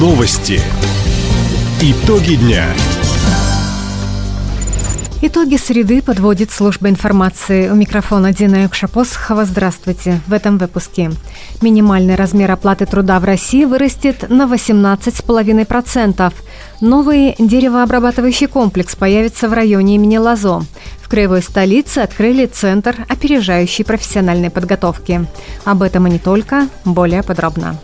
Новости. Итоги дня. Итоги среды подводит служба информации. У микрофона Дина Юкшапосхова. Здравствуйте. В этом выпуске. Минимальный размер оплаты труда в России вырастет на 18,5%. Новый деревообрабатывающий комплекс появится в районе имени Лазо. В краевой столице открыли Центр опережающей профессиональной подготовки. Об этом и не только, более подробно.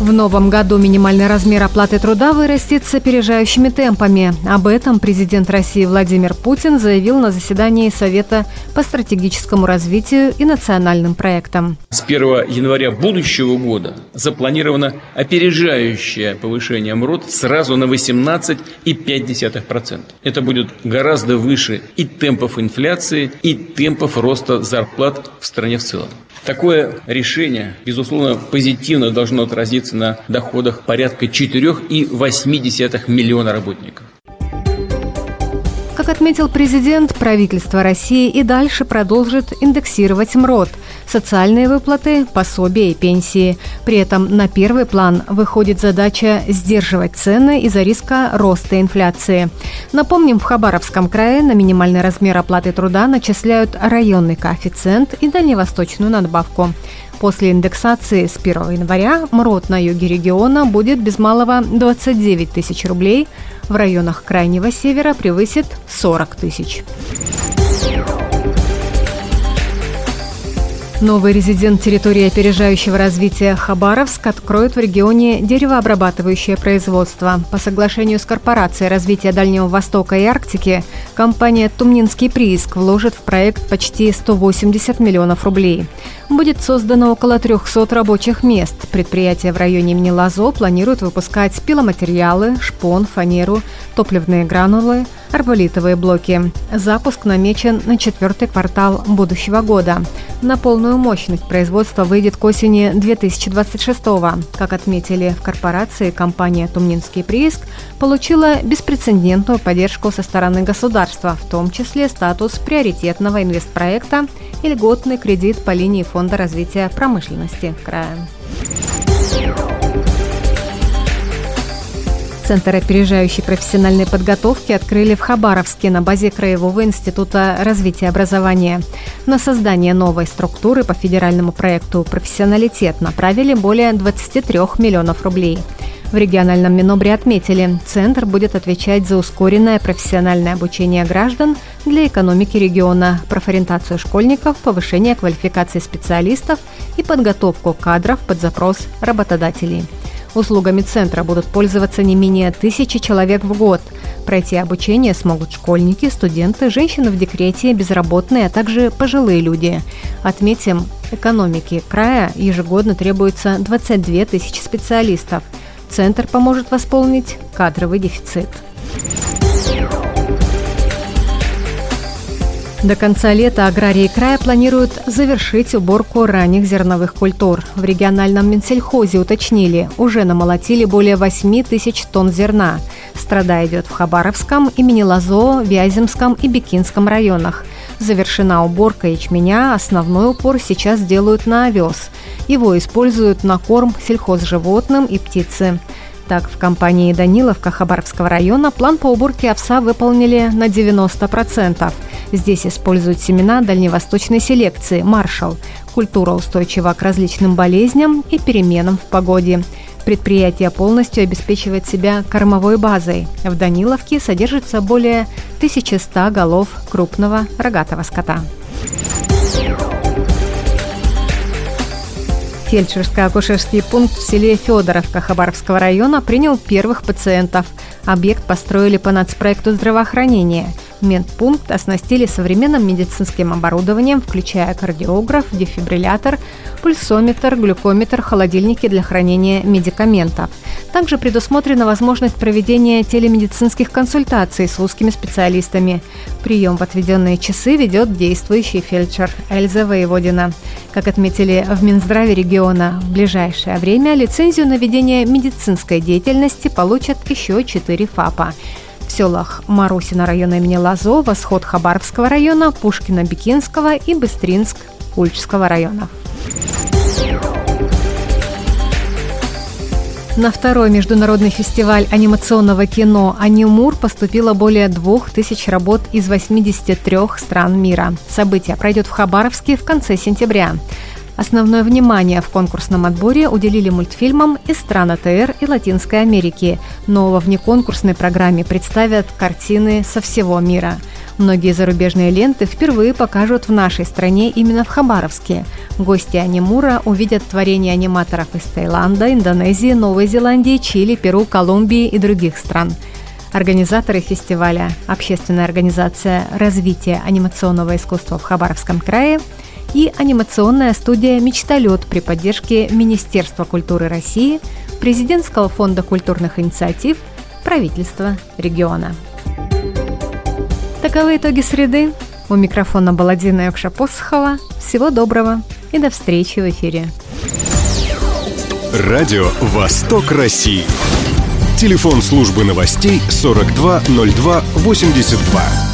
В новом году минимальный размер оплаты труда вырастет с опережающими темпами. Об этом президент России Владимир Путин заявил на заседании Совета по стратегическому развитию и национальным проектам. С 1 января будущего года запланировано опережающее повышение МРОД сразу на 18,5%. Это будет гораздо выше и темпов инфляции, и темпов роста зарплат в стране в целом. Такое решение, безусловно, позитивно должно отразиться на доходах порядка 4,8 миллиона работников. Как отметил президент, правительство России и дальше продолжит индексировать МРОД – социальные выплаты, пособия и пенсии. При этом на первый план выходит задача сдерживать цены из-за риска роста инфляции. Напомним, в Хабаровском крае на минимальный размер оплаты труда начисляют районный коэффициент и дальневосточную надбавку. После индексации с 1 января МРОД на юге региона будет без малого 29 тысяч рублей, в районах Крайнего Севера превысит 40 тысяч. Новый резидент территории опережающего развития Хабаровск откроет в регионе деревообрабатывающее производство. По соглашению с Корпорацией развития Дальнего Востока и Арктики компания «Тумнинский прииск» вложит в проект почти 180 миллионов рублей. Будет создано около 300 рабочих мест. Предприятие в районе имени Лазо планирует выпускать пиломатериалы, шпон, фанеру, топливные гранулы, арболитовые блоки. Запуск намечен на четвертый квартал будущего года. На полную мощность производства выйдет к осени 2026 -го. Как отметили в корпорации, компания «Тумнинский прииск» получила беспрецедентную поддержку со стороны государства, в том числе статус приоритетного инвестпроекта и льготный кредит по линии Фонда развития промышленности края. Центр опережающей профессиональной подготовки открыли в Хабаровске на базе Краевого института развития образования. На создание новой структуры по федеральному проекту «Профессионалитет» направили более 23 миллионов рублей. В региональном Минобре отметили, Центр будет отвечать за ускоренное профессиональное обучение граждан для экономики региона, профориентацию школьников, повышение квалификации специалистов и подготовку кадров под запрос работодателей. Услугами центра будут пользоваться не менее тысячи человек в год. Пройти обучение смогут школьники, студенты, женщины в декрете, безработные, а также пожилые люди. Отметим, экономике края ежегодно требуется 22 тысячи специалистов. Центр поможет восполнить кадровый дефицит. До конца лета аграрии края планируют завершить уборку ранних зерновых культур. В региональном Минсельхозе уточнили, уже намолотили более 8 тысяч тонн зерна. Страда идет в Хабаровском, имени Лазо, Вяземском и Бекинском районах. Завершена уборка ячменя, основной упор сейчас делают на овес. Его используют на корм сельхозживотным и птице. Так, в компании Даниловка Хабаровского района план по уборке овса выполнили на 90%. Здесь используют семена дальневосточной селекции «Маршал». Культура устойчива к различным болезням и переменам в погоде. Предприятие полностью обеспечивает себя кормовой базой. В Даниловке содержится более 1100 голов крупного рогатого скота. Фельдшерско-акушерский пункт в селе Федоровка Хабаровского района принял первых пациентов. Объект построили по нацпроекту здравоохранения – Медпункт оснастили современным медицинским оборудованием, включая кардиограф, дефибриллятор, пульсометр, глюкометр, холодильники для хранения медикаментов. Также предусмотрена возможность проведения телемедицинских консультаций с узкими специалистами. Прием в отведенные часы ведет действующий фельдшер Эльза Воеводина. Как отметили в Минздраве региона, в ближайшее время лицензию на ведение медицинской деятельности получат еще четыре ФАПа в селах Марусина района имени Лазова, сход Хабаровского района, Пушкина-Бикинского и Быстринск-Ульчского районов. На второй международный фестиваль анимационного кино «Анимур» поступило более двух тысяч работ из 83 стран мира. Событие пройдет в Хабаровске в конце сентября. Основное внимание в конкурсном отборе уделили мультфильмам из стран АТР и Латинской Америки, но во внеконкурсной программе представят картины со всего мира – Многие зарубежные ленты впервые покажут в нашей стране именно в Хабаровске. Гости Анимура увидят творения аниматоров из Таиланда, Индонезии, Новой Зеландии, Чили, Перу, Колумбии и других стран. Организаторы фестиваля – общественная организация развития анимационного искусства в Хабаровском крае и анимационная студия «Мечталет» при поддержке Министерства культуры России, Президентского фонда культурных инициатив, правительства региона. Таковы итоги среды. У микрофона была Дина Якша-Посохова. Всего доброго и до встречи в эфире. Радио «Восток России». Телефон службы новостей 420282.